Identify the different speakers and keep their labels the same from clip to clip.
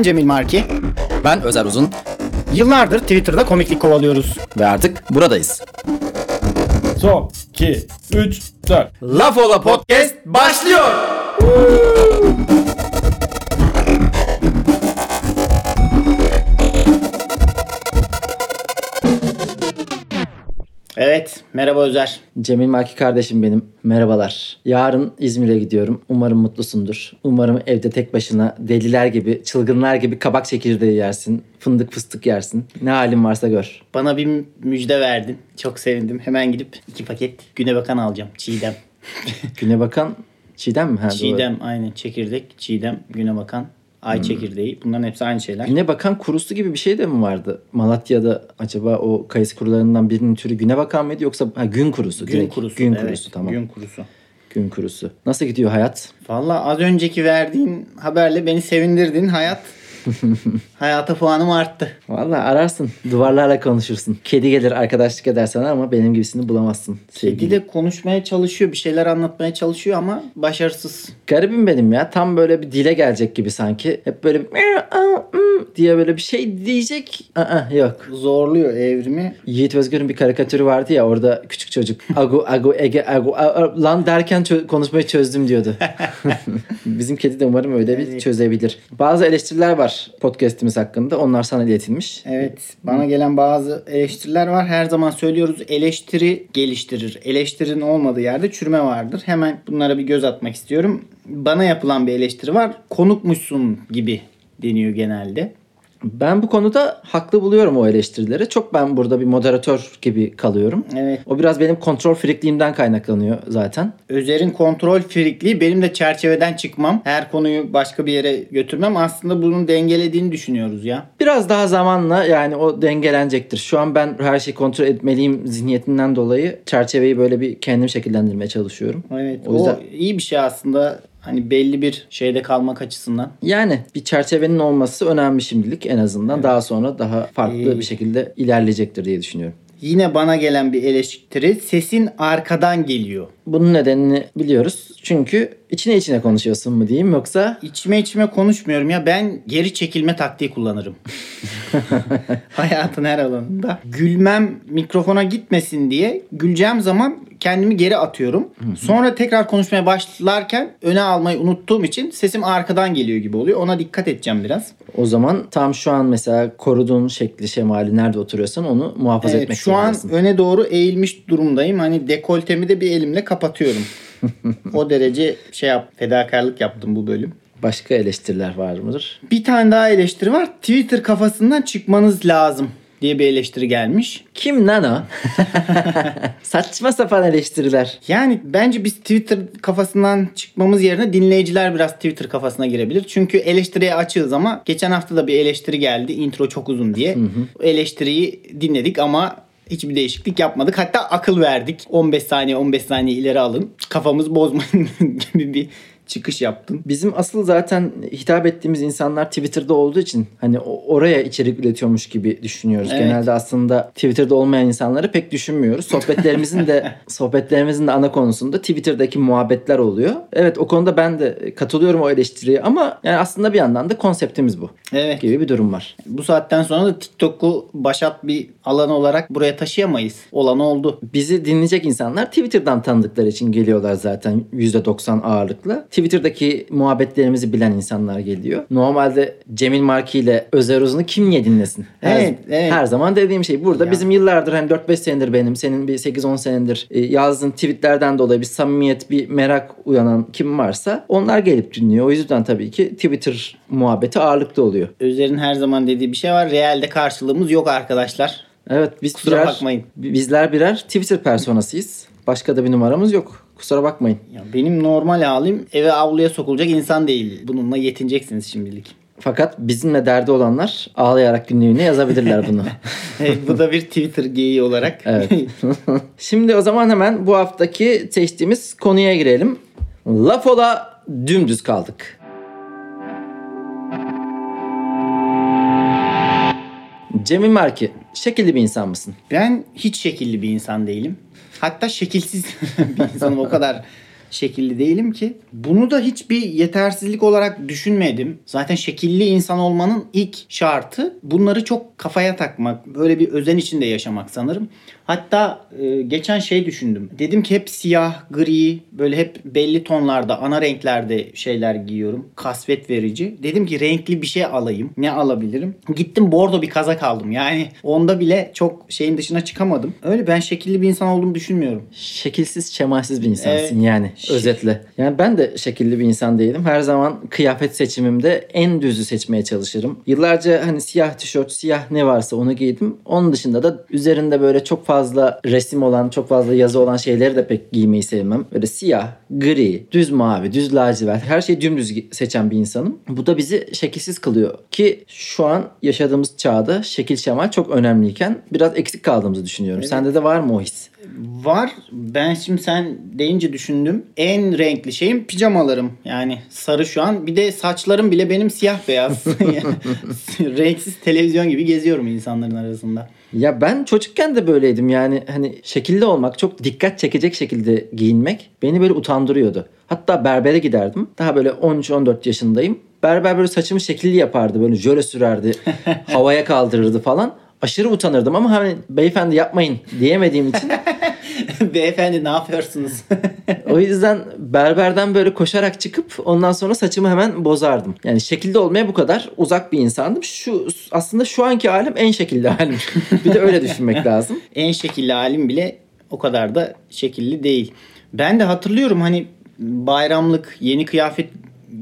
Speaker 1: Ben Cemil Marki.
Speaker 2: Ben Özer Uzun
Speaker 1: Yıllardır Twitter'da komiklik kovalıyoruz.
Speaker 2: ve artık buradayız.
Speaker 3: Son 2 3 4
Speaker 2: Laf Ola Podcast
Speaker 1: Evet, merhaba Özer.
Speaker 4: Cemil Maki kardeşim benim. Merhabalar. Yarın İzmir'e gidiyorum. Umarım mutlusundur. Umarım evde tek başına deliler gibi, çılgınlar gibi kabak çekirdeği yersin. Fındık fıstık yersin. Ne halin varsa gör.
Speaker 1: Bana bir müjde verdin. Çok sevindim. Hemen gidip iki paket Günebakan alacağım. Çiğdem.
Speaker 4: Güne bakan Çiğdem mi? Ha, doğru.
Speaker 1: Çiğdem aynen. Çekirdek, çiğdem, Günebakan, ay çekirdeği. Bunların hepsi aynı şeyler.
Speaker 4: Güne bakan kurusu gibi bir şey de mi vardı? Malatya'da acaba o kayısı kurularından birinin türü güne bakan mıydı yoksa ha, gün kurusu?
Speaker 1: Gün
Speaker 4: direkt.
Speaker 1: kurusu.
Speaker 4: Gün
Speaker 1: evet,
Speaker 4: kurusu tamam.
Speaker 1: Gün
Speaker 4: Gün,
Speaker 1: kurusu.
Speaker 4: kurusu. Nasıl gidiyor hayat?
Speaker 1: Valla az önceki verdiğin haberle beni sevindirdin. Hayat Hayata puanım arttı.
Speaker 4: Vallahi ararsın. Duvarlarla konuşursun. Kedi gelir arkadaşlık eder sana ama benim gibisini bulamazsın. sevgili.
Speaker 1: Kedi de konuşmaya çalışıyor. Bir şeyler anlatmaya çalışıyor ama başarısız.
Speaker 4: Garibim benim ya. Tam böyle bir dile gelecek gibi sanki. Hep böyle bir diye böyle bir şey diyecek. Aa, yok.
Speaker 1: Zorluyor evrimi.
Speaker 4: Yiğit Özgür'ün bir karikatürü vardı ya orada küçük çocuk agu agu ege agu a- a- lan derken çö- konuşmayı çözdüm diyordu. Bizim kedi de umarım öyle bir çözebilir. Bazı eleştiriler var podcast'imiz hakkında. Onlar sana iletilmiş.
Speaker 1: Evet bana gelen bazı eleştiriler var. Her zaman söylüyoruz eleştiri geliştirir. Eleştirinin olmadığı yerde çürüme vardır. Hemen bunlara bir göz atmak istiyorum. Bana yapılan bir eleştiri var. Konukmuşsun gibi deniyor genelde.
Speaker 4: Ben bu konuda haklı buluyorum o eleştirileri. Çok ben burada bir moderatör gibi kalıyorum.
Speaker 1: Evet.
Speaker 4: O biraz benim kontrol frikliğimden kaynaklanıyor zaten.
Speaker 1: Özer'in kontrol frikliği benim de çerçeveden çıkmam. Her konuyu başka bir yere götürmem. Aslında bunun dengelediğini düşünüyoruz ya.
Speaker 4: Biraz daha zamanla yani o dengelenecektir. Şu an ben her şeyi kontrol etmeliyim zihniyetinden dolayı çerçeveyi böyle bir kendim şekillendirmeye çalışıyorum.
Speaker 1: Evet.
Speaker 4: O yüzden
Speaker 1: O iyi bir şey aslında. Hani belli bir şeyde kalmak açısından.
Speaker 4: yani bir çerçevenin olması önemli şimdilik en azından. Daha sonra daha farklı
Speaker 1: İyi.
Speaker 4: bir şekilde ilerleyecektir diye düşünüyorum.
Speaker 1: Yine bana gelen bir eleştiri sesin arkadan geliyor.
Speaker 4: Bunun nedenini biliyoruz. Çünkü içine içine konuşuyorsun mu diyeyim yoksa
Speaker 1: İçime içime konuşmuyorum ya ben geri çekilme taktiği kullanırım. Hayatın her alanında. Gülmem mikrofona gitmesin diye güleceğim zaman kendimi geri atıyorum. Sonra tekrar konuşmaya başlarken öne almayı unuttuğum için sesim arkadan geliyor gibi oluyor. Ona dikkat edeceğim biraz.
Speaker 4: o zaman tam şu an mesela koruduğun şekli şemali nerede oturuyorsan onu muhafaza
Speaker 1: Evet,
Speaker 4: etmek
Speaker 1: şu an
Speaker 4: zorundasın.
Speaker 1: öne doğru eğilmiş durumdayım. Hani dekoltemi de bir elimle kapatıyorum. o derece şey yap, fedakarlık yaptım bu bölüm.
Speaker 4: Başka eleştiriler var mıdır?
Speaker 1: Bir tane daha eleştiri var. Twitter kafasından çıkmanız lazım diye bir eleştiri gelmiş.
Speaker 4: Kim lan o? Saçma sapan eleştiriler.
Speaker 1: Yani bence biz Twitter kafasından çıkmamız yerine dinleyiciler biraz Twitter kafasına girebilir. Çünkü eleştiriye açığız ama geçen hafta da bir eleştiri geldi. Intro çok uzun diye. O eleştiriyi dinledik ama hiçbir değişiklik yapmadık. Hatta akıl verdik. 15 saniye 15 saniye ileri alın. Kafamız bozmayın gibi bir çıkış yaptın.
Speaker 4: Bizim asıl zaten hitap ettiğimiz insanlar Twitter'da olduğu için hani oraya içerik üretiyormuş gibi düşünüyoruz.
Speaker 1: Evet.
Speaker 4: Genelde aslında Twitter'da olmayan insanları pek düşünmüyoruz. Sohbetlerimizin de sohbetlerimizin de ana konusunda Twitter'daki muhabbetler oluyor. Evet o konuda ben de katılıyorum o eleştiriye ama yani aslında bir yandan da konseptimiz bu
Speaker 1: Evet.
Speaker 4: gibi bir durum var.
Speaker 1: Bu saatten sonra da TikTok'u başat bir alan olarak buraya taşıyamayız. Olan oldu.
Speaker 4: Bizi dinleyecek insanlar Twitter'dan tanıdıkları için geliyorlar zaten %90 ağırlıkla. Twitter'daki muhabbetlerimizi bilen insanlar geliyor. Normalde Cemil Marki ile Özer Uzun'u kim niye dinlesin? Her,
Speaker 1: Evet, evet.
Speaker 4: her zaman dediğim şey. Burada
Speaker 1: Ya.
Speaker 4: bizim yıllardır hani 4-5 senedir benim, senin bir 8-10 senedir e, yazdığın tweetlerden dolayı bir samimiyet, bir merak uyanan kim varsa onlar gelip dinliyor. O yüzden tabii ki Twitter muhabbeti ağırlıkta oluyor.
Speaker 1: Özer'in her zaman dediği bir şey var. Realde karşılığımız yok arkadaşlar.
Speaker 4: Evet biz
Speaker 1: Kusura
Speaker 4: birer,
Speaker 1: bakmayın.
Speaker 4: bizler birer Twitter personasıyız. Başka da bir numaramız yok. Kusura bakmayın.
Speaker 1: Ya benim normal halim eve avluya sokulacak insan değil. Bununla yetineceksiniz şimdilik.
Speaker 4: Fakat bizimle derdi olanlar ağlayarak günlüğüne yazabilirler bunu.
Speaker 1: Evet, Bu da bir Twitter geyiği olarak.
Speaker 4: Evet. Şimdi o zaman hemen bu haftaki seçtiğimiz konuya girelim. Laf ola dümdüz kaldık. Cemil Marki, şekilli bir insan mısın?
Speaker 1: ben hiç şekilli bir insan değilim. Hatta şekilsiz bir insanım o kadar şekilli değilim ki. Bunu da hiçbir yetersizlik olarak düşünmedim. Zaten şekilli insan olmanın ilk şartı bunları çok kafaya takmak. Böyle bir özen içinde yaşamak sanırım. Hatta e, geçen şey düşündüm. Dedim ki hep siyah, gri, böyle hep belli tonlarda, ana renklerde şeyler giyiyorum. Kasvet verici. Dedim ki renkli bir şey alayım. Ne alabilirim? Gittim bordo bir kazak aldım. Yani onda bile çok şeyin dışına çıkamadım. Öyle ben şekilli bir insan olduğumu düşünmüyorum.
Speaker 4: Şekilsiz, şemalsiz bir insansın
Speaker 1: Evet.
Speaker 4: yani özetle. Yani ben de şekilli bir insan değilim. Her zaman kıyafet seçimimde en düzü seçmeye çalışırım. Yıllarca hani siyah tişört, siyah ne varsa onu giydim. Onun dışında da üzerinde böyle çok fazla resim olan, çok fazla yazı olan şeyleri de pek giymeyi sevmem. Böyle siyah, gri, düz mavi, düz lacivert her şeyi dümdüz seçen bir insanım. Bu da bizi şekilsiz kılıyor. Ki şu an yaşadığımız çağda şekil şemal çok önemliyken biraz eksik kaldığımızı düşünüyorum. Sende de var mı o his?
Speaker 1: Var. Ben şimdi sen deyince düşündüm. En renkli şeyim pijamalarım. Yani sarı şu an. Bir de saçlarım bile benim siyah beyaz. Renksiz televizyon gibi geziyorum insanların arasında.
Speaker 4: Ya ben çocukken de böyleydim yani hani şekilli olmak çok dikkat çekecek şekilde giyinmek beni böyle utandırıyordu. Hatta berbere giderdim. Daha böyle 13-14 yaşındayım. Berber böyle saçımı şekilli yapardı böyle jöle sürerdi havaya kaldırırdı falan. Aşırı utanırdım ama hani beyefendi yapmayın diyemediğim için
Speaker 1: Beyefendi ne yapıyorsunuz?
Speaker 4: o yüzden berberden böyle koşarak çıkıp ondan sonra saçımı hemen bozardım. Yani şekilde olmaya bu kadar uzak bir insandım. Şu aslında şu anki halim en şekilli halim. bir de öyle düşünmek lazım.
Speaker 1: en şekilli halim bile o kadar da şekilli değil. Ben de hatırlıyorum hani bayramlık yeni kıyafet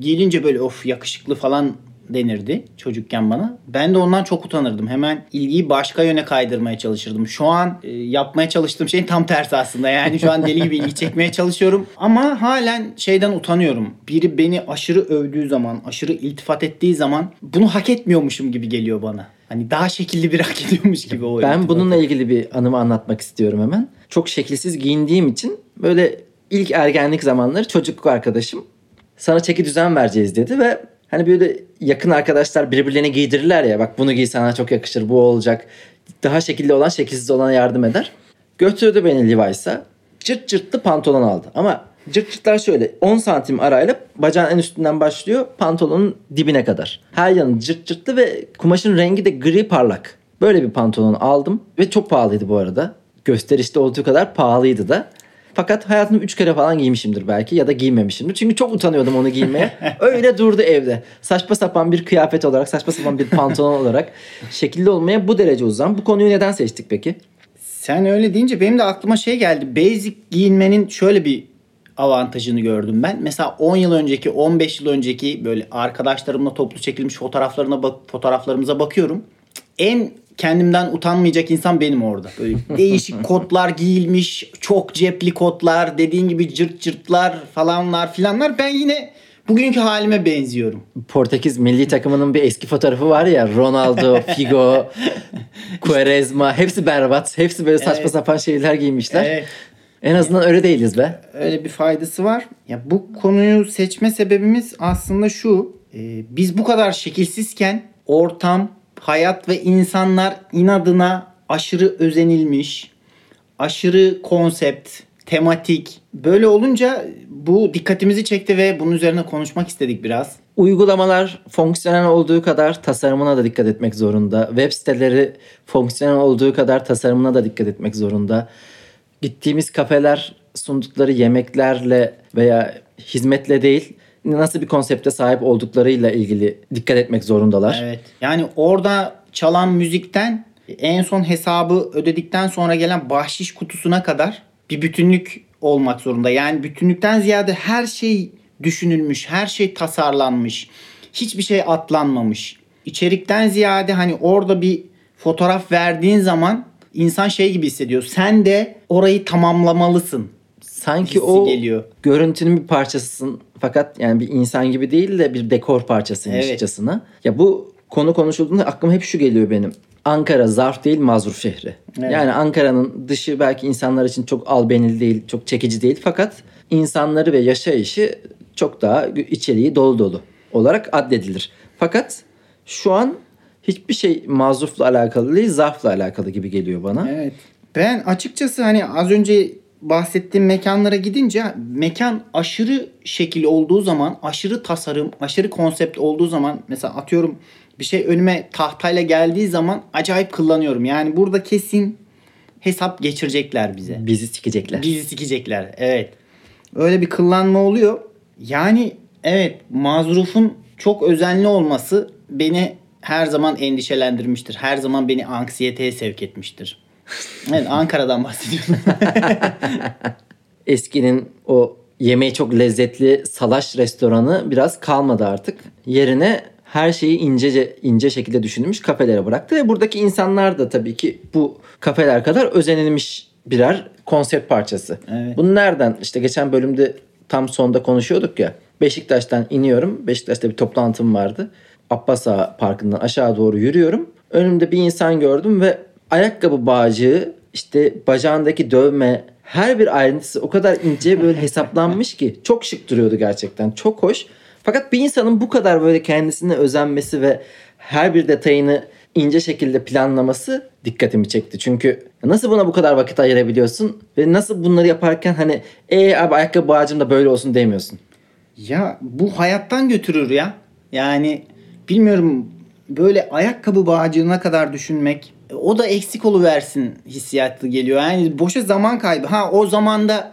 Speaker 1: giyilince böyle of yakışıklı falan denirdi çocukken bana. Ben de ondan çok utanırdım. Hemen ilgiyi başka yöne kaydırmaya çalışırdım. Şu an e, yapmaya çalıştığım şeyin tam tersi aslında. Yani şu an deli gibi ilgi çekmeye çalışıyorum. Ama halen şeyden utanıyorum. Biri beni aşırı övdüğü zaman, aşırı iltifat ettiği zaman bunu hak etmiyormuşum gibi geliyor bana. Hani daha şekilli bir hak ediyormuş gibi o
Speaker 4: Ben
Speaker 1: iltifatı.
Speaker 4: bununla ilgili bir anımı anlatmak istiyorum hemen. Çok şekilsiz giyindiğim için böyle ilk ergenlik zamanları çocukluk arkadaşım sana çeki düzen vereceğiz dedi ve hani böyle yakın arkadaşlar birbirlerine giydirirler ya bak bunu giy sana çok yakışır bu olacak. Daha şekilli olan şekilsiz olana yardım eder. Götürdü beni Levi's'a. Cırt cırtlı pantolon aldı. Ama cırt cırtlar şöyle 10 santim arayla bacağın en üstünden başlıyor pantolonun dibine kadar. Her yanı cırt cırtlı ve kumaşın rengi de gri parlak. Böyle bir pantolon aldım ve çok pahalıydı bu arada. Gösterişte olduğu kadar pahalıydı da. Fakat hayatımda 3 kere falan giymişimdir belki ya da giymemişimdir. Çünkü çok utanıyordum onu giymeye. Öyle durdu evde. Saçma sapan bir kıyafet olarak, saçma sapan bir pantolon olarak şekilli olmaya bu derece uzan. Bu konuyu neden seçtik peki?
Speaker 1: Sen öyle deyince benim de aklıma şey geldi. Basic giyinmenin şöyle bir avantajını gördüm ben. Mesela 10 yıl önceki, 15 yıl önceki böyle arkadaşlarımla toplu çekilmiş fotoğraflarına bak fotoğraflarımıza bakıyorum. En kendimden utanmayacak insan benim orada. Böyle değişik kotlar giyilmiş, çok cepli kotlar, dediğin gibi cırt cırtlar falanlar filanlar. Ben yine bugünkü halime benziyorum.
Speaker 4: Portekiz milli takımının bir eski fotoğrafı var ya Ronaldo, Figo, Quaresma hepsi berbat. Hepsi böyle saçma
Speaker 1: Evet.
Speaker 4: sapan şeyler giymişler.
Speaker 1: Evet.
Speaker 4: En azından öyle değiliz be.
Speaker 1: öyle bir faydası var. Ya bu konuyu seçme sebebimiz aslında şu. Ee, biz bu kadar şekilsizken ortam, hayat ve insanlar inadına aşırı özenilmiş, aşırı konsept, tematik. Böyle olunca bu dikkatimizi çekti ve bunun üzerine konuşmak istedik biraz.
Speaker 4: Uygulamalar fonksiyonel olduğu kadar tasarımına da dikkat etmek zorunda. Web siteleri fonksiyonel olduğu kadar tasarımına da dikkat etmek zorunda. Gittiğimiz kafeler sundukları yemeklerle veya hizmetle değil nasıl bir konsepte sahip olduklarıyla ilgili dikkat etmek zorundalar.
Speaker 1: Evet. Yani orada çalan müzikten en son hesabı ödedikten sonra gelen bahşiş kutusuna kadar bir bütünlük olmak zorunda. Yani bütünlükten ziyade her şey düşünülmüş, her şey tasarlanmış. Hiçbir şey atlanmamış. İçerikten ziyade hani orada bir fotoğraf verdiğin zaman insan şey gibi hissediyor. Sen de orayı tamamlamalısın.
Speaker 4: Sanki
Speaker 1: hissi
Speaker 4: o
Speaker 1: geliyor.
Speaker 4: görüntünün bir parçasısın fakat yani bir insan gibi değil de bir dekor parçasıymışçasına. Ya bu konu konuşulduğunda aklıma hep şu geliyor benim. Ankara zarf değil mazruf şehri.
Speaker 1: Evet.
Speaker 4: Yani Ankara'nın dışı belki insanlar için çok albenili değil, çok çekici değil fakat insanları ve yaşayışı çok daha içeriği dolu dolu olarak addedilir. Fakat şu an hiçbir şey mazrufla alakalı değil, zarfla alakalı gibi geliyor bana.
Speaker 1: Evet. Ben açıkçası hani az önce bahsettiğim mekanlara gidince mekan aşırı şekil olduğu zaman, aşırı tasarım, aşırı konsept olduğu zaman mesela atıyorum bir şey önüme tahtayla geldiği zaman acayip kullanıyorum. Yani burada kesin hesap geçirecekler bize.
Speaker 4: Bizi sikecekler.
Speaker 1: Bizi sikecekler. Evet. Öyle bir kıllanma oluyor. Yani evet mazrufun çok özenli olması beni her zaman endişelendirmiştir. Her zaman beni anksiyeteye sevk etmiştir. Evet Ankara'dan bahsediyorum.
Speaker 4: Eskinin o yemeği çok lezzetli salaş restoranı biraz kalmadı artık. Yerine her şeyi incece ince şekilde düşünülmüş kafelere bıraktı ve buradaki insanlar da tabii ki bu kafeler kadar özenilmiş birer konsept parçası.
Speaker 1: Evet.
Speaker 4: Bunu nereden işte geçen bölümde tam sonda konuşuyorduk ya. Beşiktaş'tan iniyorum. Beşiktaş'ta bir toplantım vardı. Abbas Ağa Parkı'ndan aşağı doğru yürüyorum. Önümde bir insan gördüm ve ayakkabı bağcığı işte bacağındaki dövme her bir ayrıntısı o kadar ince böyle hesaplanmış ki çok şık duruyordu gerçekten. Çok hoş. Fakat bir insanın bu kadar böyle kendisine özenmesi ve her bir detayını ince şekilde planlaması dikkatimi çekti. Çünkü nasıl buna bu kadar vakit ayırabiliyorsun ve nasıl bunları yaparken hani e abi ayakkabı bağcım da böyle olsun demiyorsun.
Speaker 1: ya bu hayattan götürür ya. Yani bilmiyorum böyle ayakkabı bağcığına kadar düşünmek o da eksik oluversin hissiyatı geliyor. Yani boşa zaman kaybı. Ha o zamanda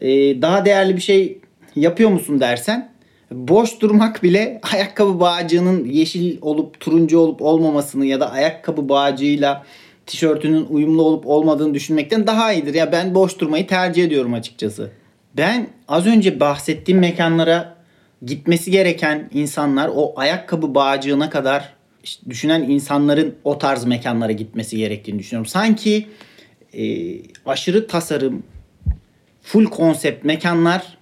Speaker 1: e, daha değerli bir şey yapıyor musun dersen boş durmak bile ayakkabı bağcığının yeşil olup turuncu olup olmamasını ya da ayakkabı bağcığıyla tişörtünün uyumlu olup olmadığını düşünmekten daha iyidir. Ya ben boş durmayı tercih ediyorum açıkçası. Ben az önce bahsettiğim mekanlara gitmesi gereken insanlar o ayakkabı bağcığına kadar düşünen insanların o tarz mekanlara gitmesi gerektiğini düşünüyorum. Sanki e, aşırı tasarım, full konsept mekanlar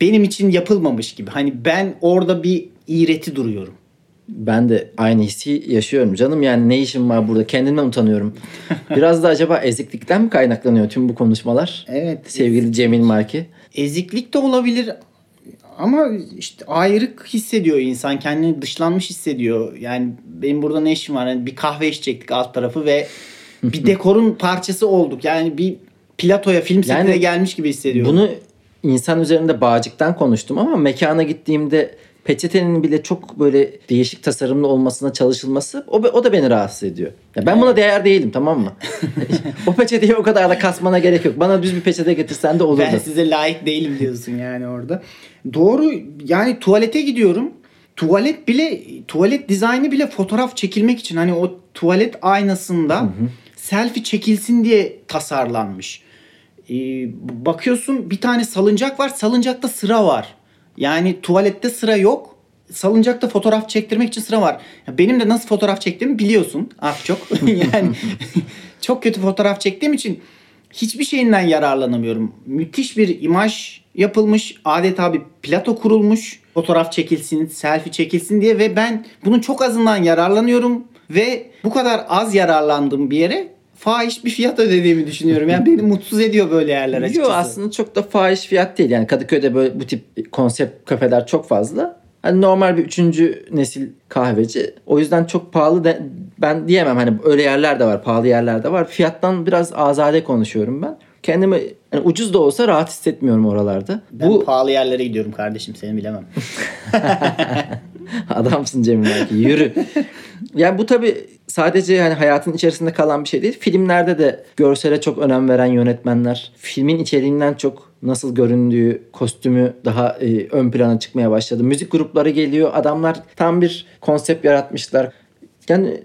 Speaker 1: benim için yapılmamış gibi. Hani ben orada bir iğreti duruyorum.
Speaker 4: Ben de aynı hissi yaşıyorum canım. Yani ne işim var burada? Kendimden utanıyorum. Biraz da acaba eziklikten mi kaynaklanıyor tüm bu konuşmalar?
Speaker 1: Evet.
Speaker 4: Sevgili Cemil Marki.
Speaker 1: Eziklik de olabilir ama işte ayrık hissediyor insan. Kendini dışlanmış hissediyor. Yani benim burada ne işim var? Yani bir kahve içecektik alt tarafı ve bir dekorun parçası olduk. Yani bir platoya film setine
Speaker 4: Yani
Speaker 1: gelmiş gibi hissediyorum.
Speaker 4: Bunu insan üzerinde bağcıktan konuştum ama mekana gittiğimde peçetenin bile çok böyle değişik tasarımlı olmasına çalışılması o, o da beni rahatsız ediyor. Ya ben buna değer değilim tamam mı? o peçeteyi o kadar da kasmana gerek yok. Bana düz bir peçete getirsen de olurdu.
Speaker 1: Ben size layık değilim diyorsun yani orada. Doğru yani tuvalete gidiyorum. Tuvalet bile tuvalet dizaynı bile fotoğraf çekilmek için hani o tuvalet aynasında selfie çekilsin diye tasarlanmış. Ee, bakıyorsun bir tane salıncak var. Salıncakta sıra var. Yani tuvalette sıra yok. Salıncakta fotoğraf çektirmek için sıra var. Benim de nasıl fotoğraf çektiğimi biliyorsun az çok. yani çok kötü fotoğraf çektiğim için hiçbir şeyinden yararlanamıyorum. Müthiş bir imaj yapılmış. Adeta bir plato kurulmuş. Fotoğraf çekilsin, selfie çekilsin diye ve ben bunun çok azından yararlanıyorum ve bu kadar az yararlandığım bir yere fahiş bir fiyat ödediğimi düşünüyorum. Yani beni mutsuz ediyor böyle yerler açıkçası.
Speaker 4: Yok aslında çok da fahiş fiyat değil. Yani Kadıköy'de böyle bu tip konsept kafeler çok fazla. Hani normal bir üçüncü nesil kahveci. O yüzden çok pahalı de, ben diyemem. Hani öyle yerler de var, pahalı yerler de var. Fiyattan biraz azade konuşuyorum ben. Kendimi yani ucuz da olsa rahat hissetmiyorum oralarda.
Speaker 1: Ben
Speaker 4: bu
Speaker 1: pahalı yerlere gidiyorum kardeşim seni bilemem.
Speaker 4: Adamsın Cemil Erki, yürü. yani bu tabi sadece hani hayatın içerisinde kalan bir şey değil. Filmlerde de görsele çok önem veren yönetmenler filmin içeriğinden çok nasıl göründüğü, kostümü daha e, ön plana çıkmaya başladı. Müzik grupları geliyor. Adamlar tam bir konsept yaratmışlar. Yani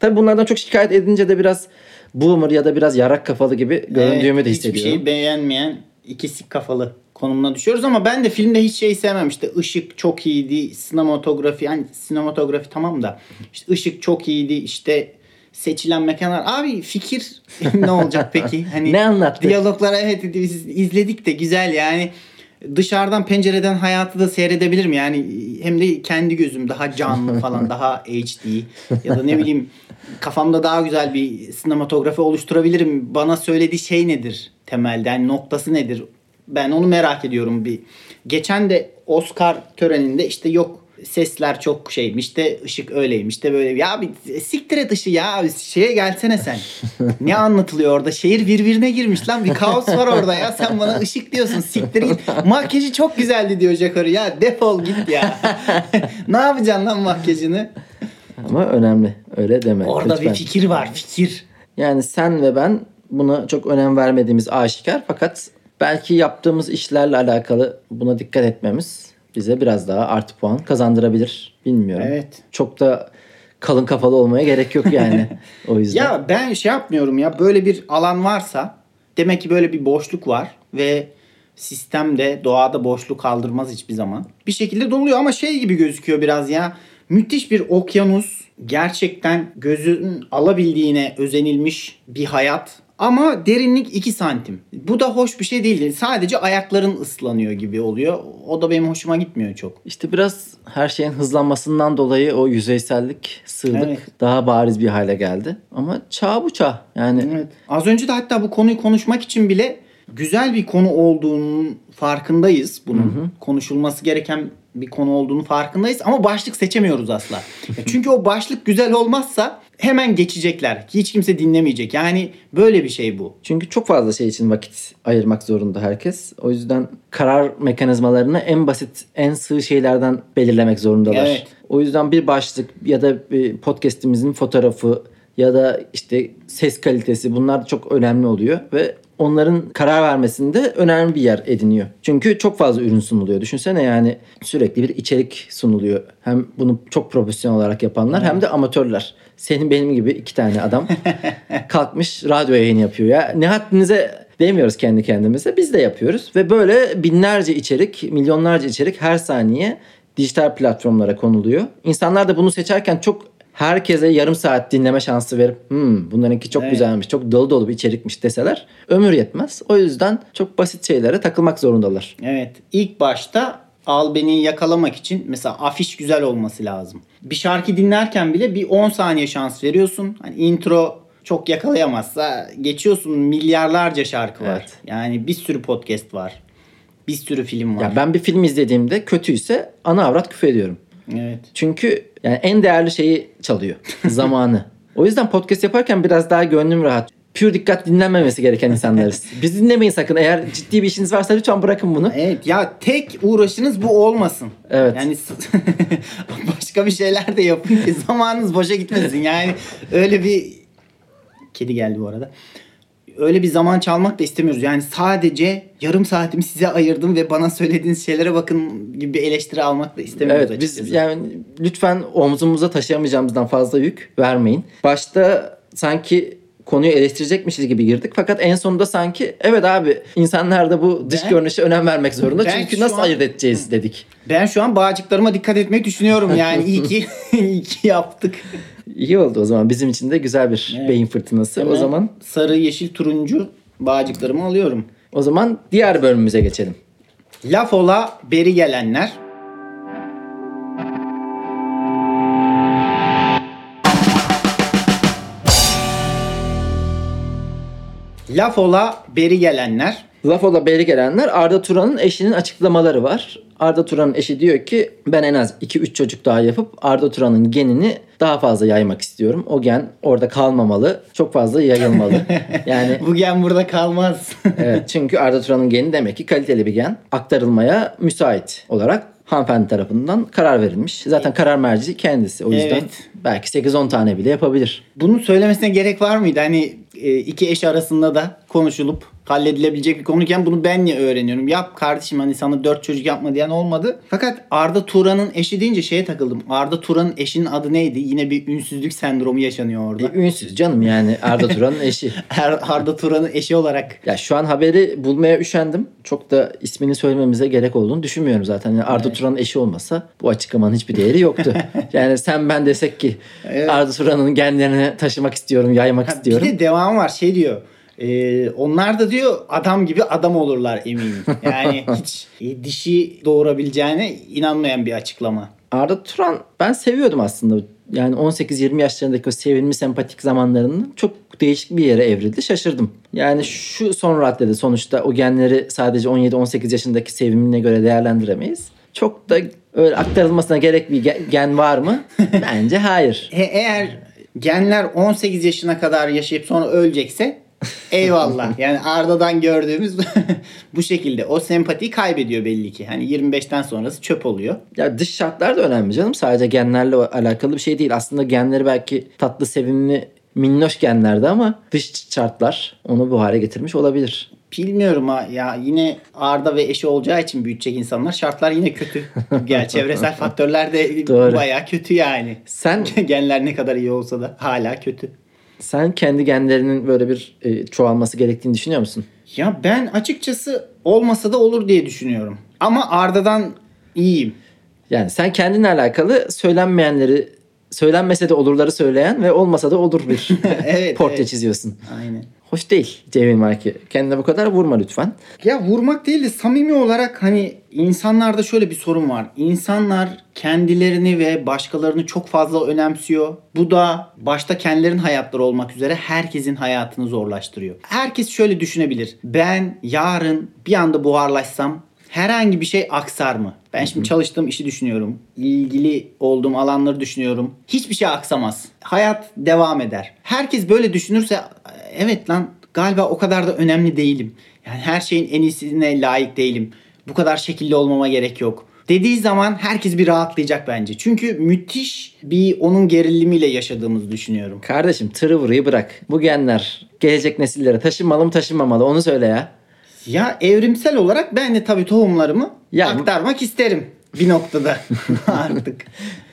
Speaker 4: tabi bunlardan çok şikayet edince de biraz boomer ya da biraz yarak kafalı gibi göründüğümü
Speaker 1: Evet,
Speaker 4: de
Speaker 1: Hiçbir
Speaker 4: hissediyorum.
Speaker 1: şeyi beğenmeyen ikisi kafalı konumuna düşüyoruz ama ben de filmde hiç şey sevmem işte ışık çok iyiydi sinematografi yani sinematografi tamam da işte ışık çok iyiydi işte seçilen mekanlar abi fikir ne olacak peki hani
Speaker 4: Ne anlattı?
Speaker 1: diyaloglar evet biz izledik de güzel yani dışarıdan pencereden hayatı da seyredebilirim yani hem de kendi gözüm daha canlı falan daha HD ya da ne bileyim kafamda daha güzel bir sinematografi oluşturabilirim. Bana söylediği şey nedir temelde? Yani noktası nedir? Ben onu merak ediyorum bir. Geçen de Oscar töreninde işte yok Sesler çok şeymiş de ışık öyleymiş de böyle. Ya bir siktir et ışığı ya. Şeye gelsene sen. ne anlatılıyor orada? Şehir birbirine girmiş lan. Bir kaos var orada ya. Sen bana ışık diyorsun. Siktir git. Makyajı çok güzeldi diyor Jakarı. Ya defol git ya. ne yapacaksın lan makyajını?
Speaker 4: Ama önemli. Öyle deme.
Speaker 1: Orada
Speaker 4: lütfen.
Speaker 1: bir fikir var. Fikir.
Speaker 4: Yani sen ve ben buna çok önem vermediğimiz aşikar fakat belki yaptığımız işlerle alakalı buna dikkat etmemiz bize biraz daha artı puan kazandırabilir. Bilmiyorum.
Speaker 1: Evet.
Speaker 4: Çok da kalın kafalı olmaya gerek yok yani. o yüzden.
Speaker 1: Ya ben şey yapmıyorum ya böyle bir alan varsa demek ki böyle bir boşluk var ve sistemde doğada boşluk kaldırmaz hiçbir zaman. Bir şekilde doluyor ama şey gibi gözüküyor biraz ya. Müthiş bir okyanus. Gerçekten gözün alabildiğine özenilmiş bir hayat. Ama derinlik 2 santim. Bu da hoş bir şey değil. Sadece ayakların ıslanıyor gibi oluyor. O da benim hoşuma gitmiyor çok.
Speaker 4: İşte biraz her şeyin hızlanmasından dolayı o yüzeysellik, sığlık
Speaker 1: Evet.
Speaker 4: daha bariz bir hale geldi. Ama çağ bu çağ. Yani
Speaker 1: Evet. Az önce de hatta bu konuyu konuşmak için bile güzel bir konu olduğunun farkındayız bunun. Konuşulması gereken bir konu olduğunu farkındayız ama başlık seçemiyoruz asla. Ya Çünkü o başlık güzel olmazsa hemen geçecekler. Hiç kimse dinlemeyecek. Yani böyle bir şey bu.
Speaker 4: Çünkü çok fazla şey için vakit ayırmak zorunda herkes. O yüzden karar mekanizmalarını en basit, en sığ şeylerden belirlemek zorundalar.
Speaker 1: Evet.
Speaker 4: O yüzden bir başlık ya da bir podcast'imizin fotoğrafı ya da işte ses kalitesi bunlar çok önemli oluyor ve onların karar vermesinde önemli bir yer ediniyor. Çünkü çok fazla ürün sunuluyor. Düşünsene yani sürekli bir içerik sunuluyor. Hem bunu çok profesyonel olarak yapanlar hem de amatörler. Senin benim gibi iki tane adam kalkmış radyo yayını yapıyor ya. Ne haddinize demiyoruz kendi kendimize. Biz de yapıyoruz ve böyle binlerce içerik, milyonlarca içerik her saniye dijital platformlara konuluyor. İnsanlar da bunu seçerken çok herkese yarım saat dinleme şansı verip hmm, bunlarınki çok
Speaker 1: Evet.
Speaker 4: güzelmiş, çok dolu dolu bir içerikmiş deseler ömür yetmez. O yüzden çok basit şeylere takılmak zorundalar.
Speaker 1: Evet. İlk başta albeni yakalamak için mesela afiş güzel olması lazım. Bir şarkı dinlerken bile bir 10 saniye şans veriyorsun. Hani intro çok yakalayamazsa geçiyorsun milyarlarca şarkı var.
Speaker 4: Evet.
Speaker 1: Yani bir sürü podcast var. Bir sürü film var.
Speaker 4: Ya ben bir film izlediğimde kötüyse ana avrat küfür ediyorum.
Speaker 1: Evet.
Speaker 4: Çünkü yani en değerli şeyi çalıyor. Zamanı. O yüzden podcast yaparken biraz daha gönlüm rahat. Pür dikkat dinlenmemesi gereken insanlarız. Biz dinlemeyin sakın. Eğer ciddi bir işiniz varsa lütfen bırakın bunu.
Speaker 1: Evet ya tek uğraşınız bu olmasın.
Speaker 4: Evet.
Speaker 1: Yani başka bir şeyler de yapın ki zamanınız boşa gitmesin. Yani öyle bir kedi geldi bu arada. Öyle bir zaman çalmak da istemiyoruz. Yani sadece yarım saatimi size ayırdım ve bana söylediğiniz şeylere bakın gibi bir eleştiri almak da istemiyoruz
Speaker 4: Evet biz
Speaker 1: açıkçası.
Speaker 4: yani lütfen omzumuza taşıyamayacağımızdan fazla yük vermeyin. Başta sanki konuyu eleştirecekmişiz gibi girdik. Fakat en sonunda sanki evet abi insanlar da bu dış
Speaker 1: Ben-
Speaker 4: görünüşe önem vermek zorunda. Çünkü nasıl
Speaker 1: an-
Speaker 4: ayırt edeceğiz dedik.
Speaker 1: Ben şu an bağcıklarıma dikkat etmeyi düşünüyorum. Yani iyi ki, iyi ki yaptık.
Speaker 4: İyi oldu o zaman. Bizim için de güzel bir
Speaker 1: Evet.
Speaker 4: beyin fırtınası. O
Speaker 1: Hemen
Speaker 4: zaman
Speaker 1: sarı, yeşil, turuncu bağcıklarımı alıyorum.
Speaker 4: o zaman diğer bölümümüze geçelim.
Speaker 1: Laf ola beri gelenler. Laf ola beri gelenler.
Speaker 4: Laf ola beri gelenler Arda Turan'ın eşinin açıklamaları var. Arda Turan'ın eşi diyor ki ben en az 2-3 çocuk daha yapıp Arda Turan'ın genini daha fazla yaymak istiyorum. O gen orada kalmamalı. Çok fazla yayılmalı. Yani
Speaker 1: Bu gen burada kalmaz.
Speaker 4: evet, çünkü Arda Turan'ın geni demek ki kaliteli bir gen aktarılmaya müsait olarak hanımefendi tarafından karar verilmiş. Zaten karar merci kendisi. O yüzden
Speaker 1: Evet.
Speaker 4: belki 8-10 tane bile yapabilir.
Speaker 1: Bunun söylemesine gerek var mıydı? Hani iki eş arasında da konuşulup halledilebilecek bir konuyken bunu ben niye öğreniyorum? Yap kardeşim hani sana dört çocuk yapma diyen olmadı. Fakat Arda Turan'ın eşi deyince şeye takıldım. Arda Turan'ın eşinin adı neydi? Yine bir ünsüzlük sendromu yaşanıyor orada.
Speaker 4: E, ünsüz canım yani Arda Turan'ın eşi.
Speaker 1: Her Arda Turan'ın eşi olarak
Speaker 4: Ya şu an haberi bulmaya üşendim. Çok da ismini söylememize gerek olduğunu düşünmüyorum zaten. Yani Arda Turan'ın eşi olmasa bu açıklamanın hiçbir değeri yoktu. yani sen ben desek ki
Speaker 1: Evet.
Speaker 4: Arda Turan'ın genlerini taşımak istiyorum, yaymak
Speaker 1: Ha,
Speaker 4: istiyorum.
Speaker 1: Bir de devam var şey diyor. E, onlar da diyor adam gibi adam olurlar eminim. Yani hiç e, dişi doğurabileceğine inanmayan bir açıklama.
Speaker 4: Arda Turan ben seviyordum aslında. Yani 18-20 yaşlarındaki o sevimli sempatik zamanlarının çok değişik bir yere evrildi. Şaşırdım. Yani şu son raddede sonuçta o genleri sadece 17-18 yaşındaki sevimine göre değerlendiremeyiz. Çok da öyle aktarılmasına gerek bir ge- gen var mı? Bence hayır.
Speaker 1: E- eğer genler 18 yaşına kadar yaşayıp sonra ölecekse eyvallah. Yani Arda'dan gördüğümüz bu şekilde. O sempatiyi kaybediyor belli ki. Hani 25'ten sonrası çöp oluyor.
Speaker 4: Ya dış şartlar da önemli canım. Sadece genlerle alakalı bir şey değil. Aslında genleri belki tatlı, sevimli, minnoş genlerdi ama dış şartlar onu bu hale getirmiş olabilir.
Speaker 1: Bilmiyorum ha ya yine Arda ve eşi olacağı için büyütecek insanlar şartlar yine kötü. Yani çevresel faktörler de
Speaker 4: Doğru.
Speaker 1: bayağı kötü yani.
Speaker 4: Sen
Speaker 1: Genler ne kadar iyi olsa da hala kötü.
Speaker 4: Sen kendi genlerinin böyle bir e, çoğalması gerektiğini düşünüyor musun?
Speaker 1: Ya ben açıkçası olmasa da olur diye düşünüyorum. Ama Arda'dan iyiyim.
Speaker 4: Yani sen kendinle alakalı söylenmeyenleri söylenmese de olurları söyleyen ve olmasa da olur bir
Speaker 1: Evet,
Speaker 4: portre
Speaker 1: evet.
Speaker 4: çiziyorsun.
Speaker 1: Aynen.
Speaker 4: Hoş değil Cemil Marki. Kendine bu kadar vurma lütfen.
Speaker 1: Ya vurmak değil de samimi olarak hani insanlarda şöyle bir sorun var. İnsanlar kendilerini ve başkalarını çok fazla önemsiyor. Bu da başta kendilerinin hayatları olmak üzere herkesin hayatını zorlaştırıyor. Herkes şöyle düşünebilir. Ben yarın bir anda buharlaşsam herhangi bir şey aksar mı? Ben şimdi çalıştığım işi düşünüyorum. İlgili olduğum alanları düşünüyorum. Hiçbir şey aksamaz. Hayat devam eder. Herkes böyle düşünürse evet lan galiba o kadar da önemli değilim. Yani her şeyin en iyisine layık değilim. Bu kadar şekilli olmama gerek yok. Dediği zaman herkes bir rahatlayacak bence. Çünkü müthiş bir onun gerilimiyle yaşadığımızı düşünüyorum.
Speaker 4: Kardeşim vuruyu bırak. Bu genler gelecek nesillere taşınmalı mı taşınmamalı onu söyle ya.
Speaker 1: Ya evrimsel olarak ben de tabii tohumlarımı
Speaker 4: Ya-
Speaker 1: aktarmak isterim bir noktada artık.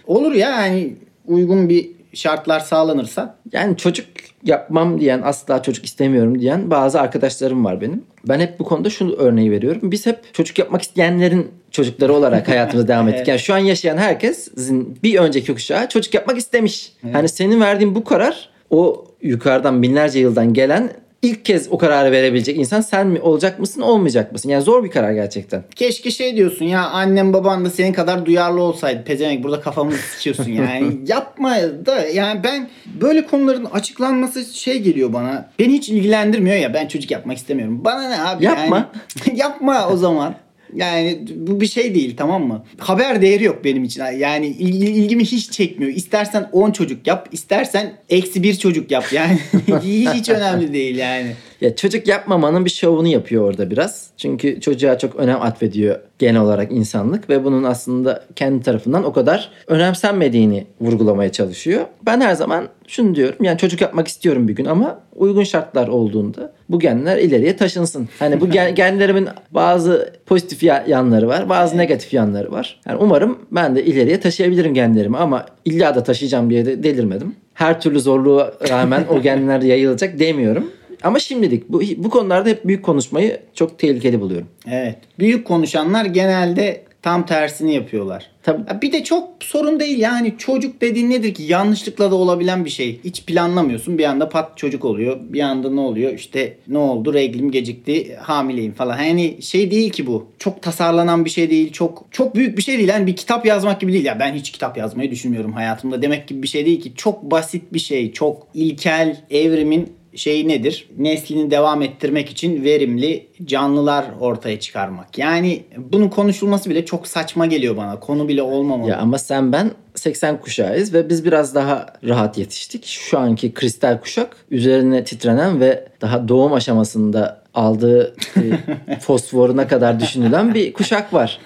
Speaker 1: Olur ya yani uygun bir şartlar sağlanırsa.
Speaker 4: Yani çocuk yapmam diyen asla çocuk istemiyorum diyen bazı arkadaşlarım var benim. Ben hep bu konuda şunu örneği veriyorum. Biz hep çocuk yapmak isteyenlerin çocukları olarak hayatımıza devam ettik. Yani şu an yaşayan herkesin bir önceki kuşağı çocuk yapmak istemiş. Hani senin verdiğin bu karar o yukarıdan binlerce yıldan gelen ilk kez o kararı verebilecek insan sen mi olacak mısın olmayacak mısın? Yani zor bir karar gerçekten.
Speaker 1: Keşke şey diyorsun ya annem baban da senin kadar duyarlı olsaydı. Pezevenk burada kafamızı sıçıyorsun yani. Yapma da yani ben böyle konuların açıklanması şey geliyor bana. Beni hiç ilgilendirmiyor ya ben çocuk yapmak istemiyorum. Bana ne abi
Speaker 4: Yapma.
Speaker 1: yani. Yapma o zaman. Yani bu bir şey değil tamam mı? Haber değeri yok benim için. Yani il- ilgimi hiç çekmiyor. İstersen 10 çocuk yap, istersen eksi bir çocuk yap. Yani hiç önemli değil yani.
Speaker 4: Ya çocuk yapmamanın bir şovunu yapıyor orada biraz. Çünkü çocuğa çok önem atfediyor genel olarak insanlık ve bunun aslında kendi tarafından o kadar önemsenmediğini vurgulamaya çalışıyor. Ben her zaman şunu diyorum yani çocuk yapmak istiyorum bir gün ama uygun şartlar olduğunda bu genler ileriye taşınsın. Hani bu gen, genlerimin bazı pozitif ya- yanları var, bazı negatif yanları var. Yani umarım ben de ileriye taşıyabilirim genlerimi ama illa da taşıyacağım diye de delirmedim. Her türlü zorluğa rağmen o genler yayılacak demiyorum. Ama şimdilik bu, bu konularda hep büyük konuşmayı çok tehlikeli buluyorum.
Speaker 1: Evet. Büyük konuşanlar genelde tam tersini yapıyorlar.
Speaker 4: Tabii.
Speaker 1: Ya Bir de çok sorun değil yani çocuk dediğin nedir ki yanlışlıkla da olabilen bir şey. Hiç planlamıyorsun bir anda pat çocuk oluyor. Bir anda ne oluyor işte ne oldu reglim gecikti hamileyim falan. Yani şey değil ki bu. Çok tasarlanan bir şey değil. Çok çok büyük bir şey değil. Yani bir kitap yazmak gibi değil. Ya ben hiç kitap yazmayı düşünmüyorum hayatımda demek gibi bir şey değil ki. Çok basit bir şey. Çok ilkel evrimin şey nedir? Neslini devam ettirmek için verimli canlılar ortaya çıkarmak. Yani bunun konuşulması bile çok saçma geliyor bana. Konu bile olmamalı.
Speaker 4: Ya ama sen ben 80 kuşağıyız ve biz biraz daha rahat yetiştik. Şu anki kristal kuşak üzerine titrenen ve daha doğum aşamasında aldığı e, fosforuna kadar düşünülen bir kuşak var.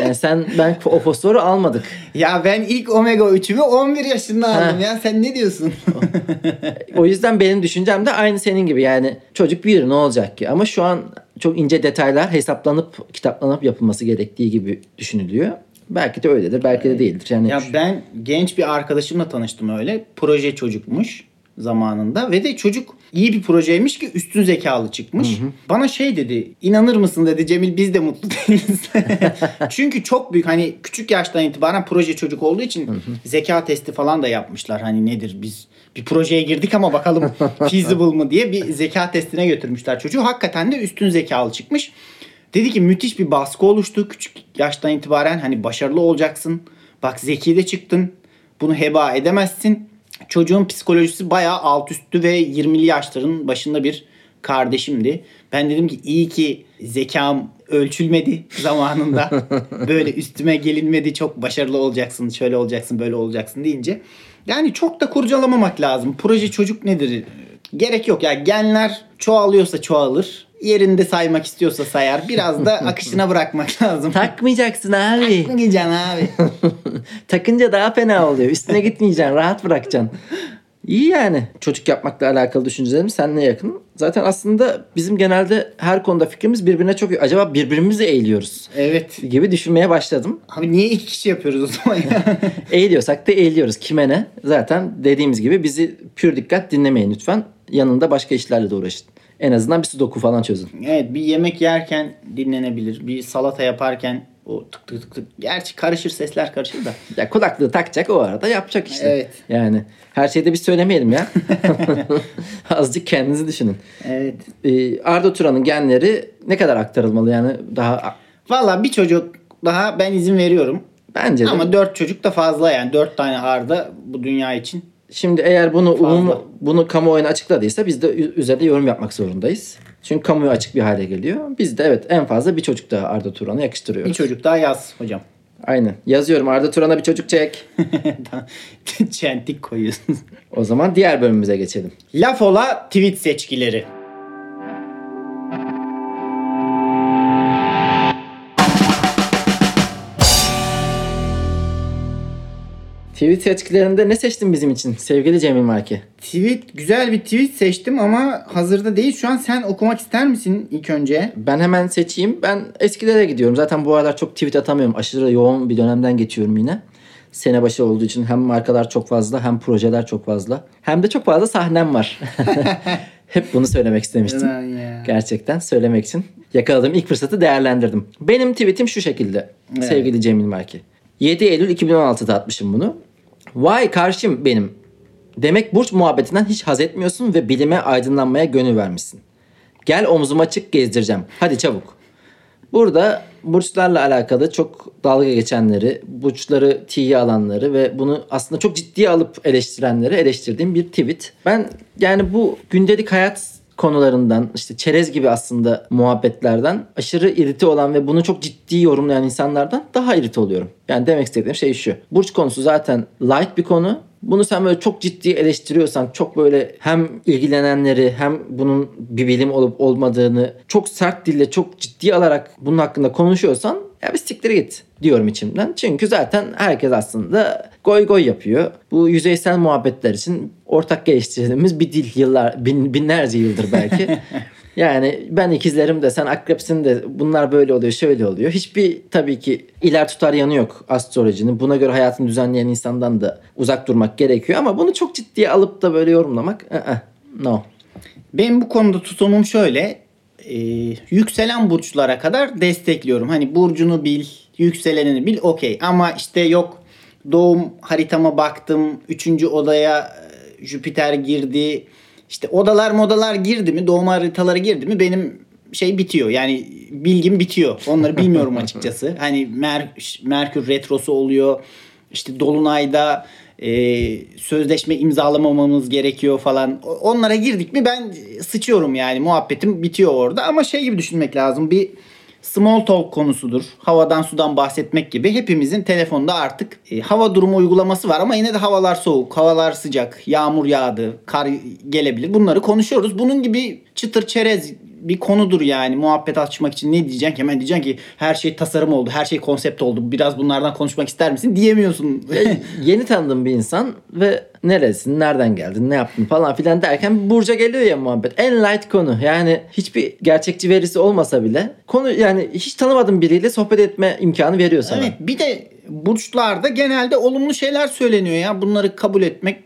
Speaker 4: Yani sen ben o fosforu almadık.
Speaker 1: Ya ben ilk omega 3'ümü 11 yaşında aldım
Speaker 4: Ha.
Speaker 1: ya. Sen ne diyorsun?
Speaker 4: O yüzden benim düşüncem de aynı senin gibi. Yani çocuk büyür ne olacak ki? Ama şu an çok ince detaylar hesaplanıp kitaplanıp yapılması gerektiği gibi düşünülüyor. Belki de öyledir, belki de değildir. Yani
Speaker 1: ya ben genç bir arkadaşımla tanıştım öyle. Proje çocukmuş zamanında ve de çocuk iyi bir projeymiş ki üstün zekalı çıkmış. Bana şey dedi inanır mısın dedi Cemil biz de mutlu değiliz. Çünkü çok büyük hani küçük yaştan itibaren proje çocuk olduğu için zeka testi falan da yapmışlar. Hani nedir biz bir projeye girdik ama bakalım feasible mı diye bir zeka testine götürmüşler çocuğu. Hakikaten de üstün zekalı çıkmış. Dedi ki müthiş bir baskı oluştu küçük yaştan itibaren hani başarılı olacaksın. Bak zeki de çıktın. Bunu heba edemezsin. Çocuğun psikolojisi bayağı alt üstü ve 20'li yaşların başında bir kardeşimdi. Ben dedim ki iyi ki zekam ölçülmedi zamanında. böyle üstüme gelinmedi çok başarılı olacaksın, şöyle olacaksın, böyle olacaksın deyince. Yani çok da kurcalamamak lazım. Proje çocuk nedir? Gerek yok ya. Genler çoğalıyorsa çoğalır. Yerinde saymak istiyorsa sayar. Biraz da akışına bırakmak lazım.
Speaker 4: Takmayacaksın abi.
Speaker 1: Takmayacaksın abi.
Speaker 4: Takınca daha fena oluyor. Üstüne gitmeyeceksin. Rahat bırakacaksın. İyi yani. Çocuk yapmakla alakalı düşüncelerimiz seninle yakın. Zaten aslında bizim genelde her konuda fikrimiz birbirine çok... Acaba birbirimizi eğiliyoruz
Speaker 1: Evet.
Speaker 4: gibi düşünmeye başladım.
Speaker 1: Abi niye iki kişi yapıyoruz o zaman ya?
Speaker 4: Eğiliyorsak da eğiliyoruz. Kime ne? Zaten dediğimiz gibi bizi pür dikkat dinlemeyin lütfen. Yanında başka işlerle de uğraşın. En azından bir sudoku falan çözün.
Speaker 1: evet bir yemek yerken dinlenebilir. Bir salata yaparken o tık tık tık tık. Gerçi karışır sesler karışır da.
Speaker 4: Ya kulaklığı takacak o arada yapacak işte.
Speaker 1: Evet.
Speaker 4: Yani her şeyde biz söylemeyelim ya. Azıcık kendinizi düşünün.
Speaker 1: Evet.
Speaker 4: Ee, Arda Turan'ın genleri ne kadar aktarılmalı yani daha
Speaker 1: Valla bir çocuk daha ben izin veriyorum.
Speaker 4: bence de.
Speaker 1: Ama dört çocuk da fazla yani. Dört tane Arda bu dünya için.
Speaker 4: Şimdi eğer bunu umum, bunu kamuoyuna açıkladıysa biz de üzerinde yorum yapmak zorundayız. Çünkü kamuoyu açık bir hale geliyor. Biz de evet en fazla bir çocuk daha Arda Turan'a yakıştırıyoruz.
Speaker 1: Bir çocuk daha yaz hocam.
Speaker 4: Aynen. Yazıyorum Arda Turan'a bir çocuk çek.
Speaker 1: Çentik koyuyorsunuz.
Speaker 4: O zaman diğer bölümümüze geçelim.
Speaker 1: Laf ola tweet seçkileri.
Speaker 4: Tweet seçkilerinde ne seçtin bizim için sevgili Cemil Marki?
Speaker 1: Tweet güzel bir tweet seçtim ama hazırda değil. Şu an sen okumak ister misin ilk önce?
Speaker 4: Ben hemen seçeyim. Ben eskilere gidiyorum. Zaten bu aralar çok tweet atamıyorum. Aşırı yoğun bir dönemden geçiyorum yine. Sene başı olduğu için hem markalar çok fazla hem projeler çok fazla. Hem de çok fazla sahnem var. Hep bunu söylemek istemiştim.
Speaker 1: Ulan ya.
Speaker 4: Gerçekten söylemek için yakaladığım ilk fırsatı değerlendirdim. Benim tweetim şu şekilde sevgili Cemil Marki. 7 Eylül 2016'da atmışım bunu. Vay karşım benim. Demek burç muhabbetinden hiç haz etmiyorsun ve bilime aydınlanmaya gönül vermişsin. Gel omzuma çık gezdireceğim. Hadi çabuk. Burada burçlarla alakalı çok dalga geçenleri, burçları tiye alanları ve bunu aslında çok ciddiye alıp eleştirenleri eleştirdiğim bir tweet. Ben yani bu gündelik hayat konularından işte çerez gibi aslında muhabbetlerden aşırı irite olan ve bunu çok ciddi yorumlayan insanlardan daha irite oluyorum. Yani demek istediğim şey şu. Burç konusu zaten light bir konu. Bunu sen böyle çok ciddi eleştiriyorsan, çok böyle hem ilgilenenleri hem bunun bir bilim olup olmadığını çok sert dille, çok ciddi alarak bunun hakkında konuşuyorsan ya bir siktir git diyorum içimden. Çünkü zaten herkes aslında goy goy yapıyor. Bu yüzeysel muhabbetler için ortak geliştirdiğimiz bir dil yıllar, bin, binlerce yıldır belki. Yani ben ikizlerim de sen akrepsin de bunlar böyle oluyor şöyle oluyor. Hiçbir tabii ki iler tutar yanı yok astrolojinin. Buna göre hayatını düzenleyen insandan da uzak durmak gerekiyor. Ama bunu çok ciddiye alıp da böyle yorumlamak no.
Speaker 1: Benim bu konuda tutumum şöyle. e, yükselen burçlara kadar destekliyorum. Hani burcunu bil, yükselenini bil okey. Ama işte yok doğum haritama baktım. Üçüncü odaya e, Jüpiter girdi. İşte odalar modalar girdi mi, doğum haritaları girdi mi benim şey bitiyor. Yani bilgim bitiyor. Onları bilmiyorum açıkçası. Hani Mer- Merkür retrosu oluyor. İşte Dolunay'da e, sözleşme imzalamamamız gerekiyor falan. Onlara girdik mi ben sıçıyorum yani. Muhabbetim bitiyor orada. Ama şey gibi düşünmek lazım. Bir small talk konusudur. Havadan sudan bahsetmek gibi. Hepimizin telefonda artık e, hava durumu uygulaması var ama yine de havalar soğuk, havalar sıcak, yağmur yağdı, kar gelebilir. Bunları konuşuyoruz. Bunun gibi çıtır çerez bir konudur yani muhabbet açmak için ne diyeceksin ki hemen diyeceksin ki her şey tasarım oldu her şey konsept oldu biraz bunlardan konuşmak ister misin diyemiyorsun.
Speaker 4: Yeni tanıdığım bir insan ve neresin, nereden geldin, ne yaptın falan filan derken Burca geliyor ya muhabbet. En light konu. Yani hiçbir gerçekçi verisi olmasa bile konu yani hiç tanımadığın biriyle sohbet etme imkanı veriyor sana.
Speaker 1: evet bir de burçlarda genelde olumlu şeyler söyleniyor ya bunları kabul etmek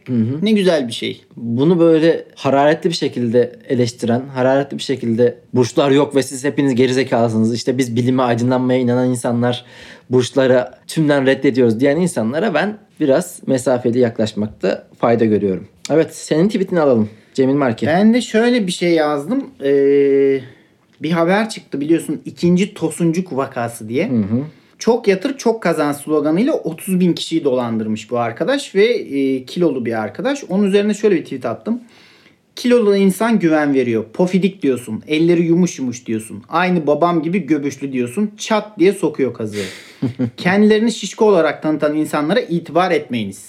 Speaker 1: ne güzel bir şey.
Speaker 4: Bunu böyle hararetli bir şekilde eleştiren, hararetli bir şekilde burçlar yok ve siz hepiniz gerizekalısınız. İşte biz bilime aydınlanmaya inanan insanlar burçlara tümden reddediyoruz diyen insanlara ben biraz mesafeli yaklaşmakta fayda görüyorum. Evet senin tweetini alalım Cemil Marki.
Speaker 1: Ben de şöyle bir şey yazdım. Ee, bir haber çıktı biliyorsun ikinci Tosuncuk vakası diye. Çok yatır çok kazan sloganıyla 30 bin kişiyi dolandırmış bu arkadaş ve e, kilolu bir arkadaş. Onun üzerine şöyle bir tweet attım. Kilolu insan güven veriyor. Pofidik diyorsun. Elleri yumuş yumuş diyorsun. Aynı babam gibi göbüşlü diyorsun. Çat diye sokuyor kazığı. Kendilerini şişko olarak tanıtan insanlara itibar etmeyiniz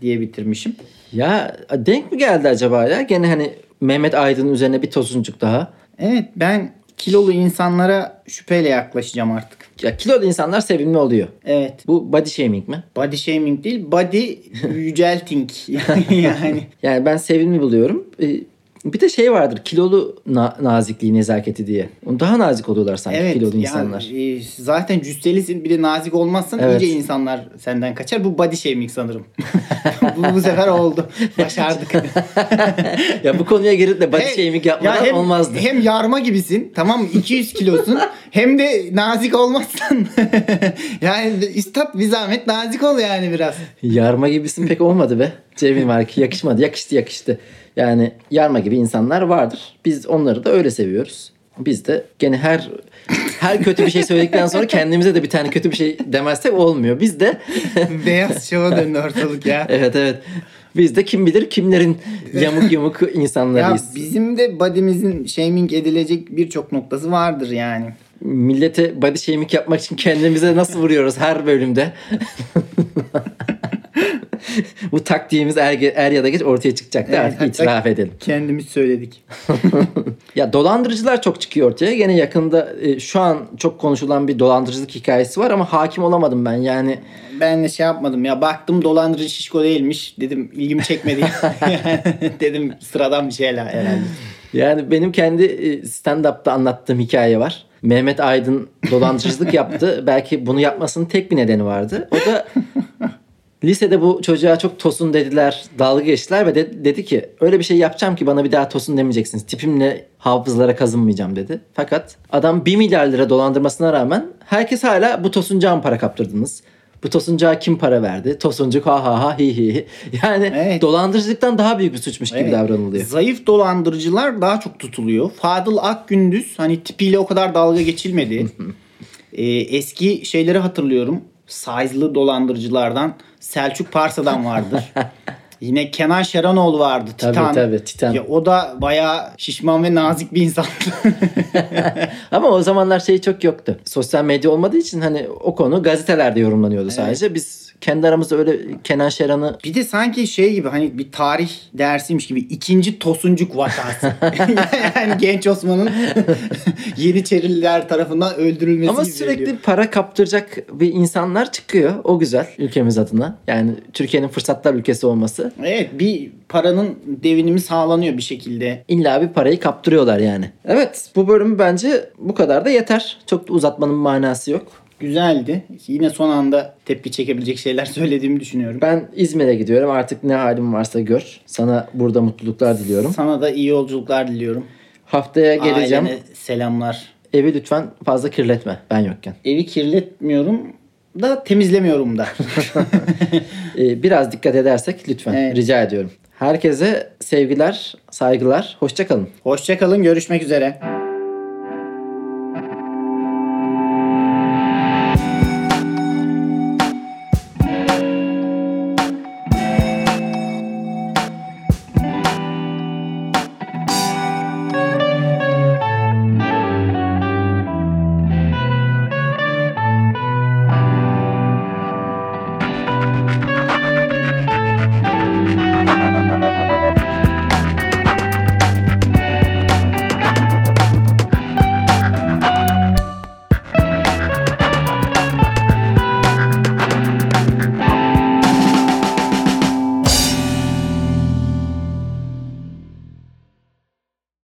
Speaker 1: diye bitirmişim.
Speaker 4: Ya denk mi geldi acaba ya? Gene hani Mehmet Aydın'ın üzerine bir tosuncuk daha.
Speaker 1: Evet ben kilolu insanlara şüpheyle yaklaşacağım artık.
Speaker 4: Ya kilolu insanlar sevimli oluyor.
Speaker 1: Evet.
Speaker 4: Bu body shaming mi?
Speaker 1: Body shaming değil, body yücelting. yani
Speaker 4: Yani ben sevimli buluyorum. Bir de şey vardır kilolu na- nazikliği nezaketi diye. Daha nazik oluyorlar sanki
Speaker 1: evet.
Speaker 4: kilolu
Speaker 1: yani,
Speaker 4: insanlar.
Speaker 1: e, zaten cüsselisin bir de nazik olmazsan
Speaker 4: Evet.
Speaker 1: iyice insanlar senden kaçar. Bu body shaming sanırım. bu, bu sefer oldu. Başardık.
Speaker 4: ya bu konuya girip de body
Speaker 1: Hey,
Speaker 4: shaming
Speaker 1: ya
Speaker 4: yapmadan
Speaker 1: hem,
Speaker 4: olmazdı.
Speaker 1: Hem yarma gibisin tamam mı? 200 kilosun hem de nazik olmazsan yani istat bir zahmet nazik ol yani biraz.
Speaker 4: Yarma gibisin pek olmadı be. Cemil Marki yakışmadı. Yakıştı yakıştı. Yani yarma gibi insanlar vardır. Biz onları da öyle seviyoruz. Biz de gene her her kötü bir şey söyledikten sonra kendimize de bir tane kötü bir şey demezsek olmuyor. Biz de
Speaker 1: Beyaz şova döndü ortalık ya.
Speaker 4: evet evet. Biz de kim bilir kimlerin yamuk yumuk
Speaker 1: Ya
Speaker 4: insanlarıyız.
Speaker 1: bizim de body'mizin shaming edilecek birçok noktası vardır yani.
Speaker 4: Millete body shaming yapmak için kendimize nasıl vuruyoruz her bölümde. Bu taktiğimiz er, er ya da geç ortaya çıkacak da
Speaker 1: Evet,
Speaker 4: artık itiraf edelim.
Speaker 1: Kendimiz söyledik.
Speaker 4: Ya dolandırıcılar çok çıkıyor ortaya. Gene yakında e, şu an çok konuşulan bir dolandırıcılık hikayesi var ama hakim olamadım ben. Yani
Speaker 1: Ben de şey yapmadım ya baktım dolandırıcı şişko değilmiş dedim ilgimi çekmedi dedim sıradan bir şeyler herhalde.
Speaker 4: yani benim kendi e, stand-up'ta anlattığım hikaye var. Mehmet Aydın dolandırıcılık yaptı. Belki bunu yapmasının tek bir nedeni vardı. O da lisede bu çocuğa çok tosun dediler, dalga geçtiler ve de- dedi ki öyle bir şey yapacağım ki bana bir daha tosun demeyeceksiniz. Tipimle hafızlara kazınmayacağım dedi. Fakat adam 1 milyar lira dolandırmasına rağmen herkes hala bu tosuncağa mı para kaptırdınız? Bu tosuncağa kim para verdi? Tosuncuk ha ha ha hi hi. Yani
Speaker 1: Evet.
Speaker 4: dolandırıcılıktan daha büyük bir suçmuş gibi
Speaker 1: Evet.
Speaker 4: davranılıyor.
Speaker 1: Zayıf dolandırıcılar daha çok tutuluyor. Fadıl Akgündüz hani tipiyle o kadar dalga geçilmedi. Ee, eski şeyleri hatırlıyorum. Size'lı dolandırıcılardan Selçuk Parsa'dan vardır. Yine Kenan Şeranoğlu vardı.
Speaker 4: Tabii,
Speaker 1: Titan.
Speaker 4: tabii, Titan.
Speaker 1: Ya, o da bayağı şişman ve nazik bir insandı.
Speaker 4: Ama o zamanlar şey çok yoktu. Sosyal medya olmadığı için hani o konu gazetelerde yorumlanıyordu sadece. Biz kendi aramızda öyle Kenan Şeran'ı
Speaker 1: Bir de sanki şey gibi hani bir tarih dersiymiş gibi ikinci Tosuncuk vakası. yani genç Osman'ın Yeniçeriler tarafından öldürülmesi
Speaker 4: ama
Speaker 1: gibi
Speaker 4: sürekli
Speaker 1: geliyor.
Speaker 4: para kaptıracak bir insanlar çıkıyor. O güzel ülkemiz adına. Yani Türkiye'nin fırsatlar ülkesi olması.
Speaker 1: Evet bir paranın devinimi sağlanıyor bir şekilde.
Speaker 4: İlla bir parayı kaptırıyorlar yani. Evet bu bölüm bence bu kadar da yeter. Çok da uzatmanın manası yok.
Speaker 1: Güzeldi. Yine son anda tepki çekebilecek şeyler söylediğimi düşünüyorum.
Speaker 4: Ben İzmir'e gidiyorum. Artık ne halim varsa gör. Sana burada mutluluklar diliyorum.
Speaker 1: Sana da iyi yolculuklar diliyorum.
Speaker 4: Haftaya geleceğim.
Speaker 1: Ailene selamlar.
Speaker 4: Evi lütfen fazla kirletme ben yokken.
Speaker 1: Evi kirletmiyorum da temizlemiyorum da.
Speaker 4: Ee, biraz dikkat edersek lütfen
Speaker 1: Evet.
Speaker 4: rica ediyorum. Herkese sevgiler, saygılar, hoşça kalın.
Speaker 1: Hoşçakalın görüşmek üzere.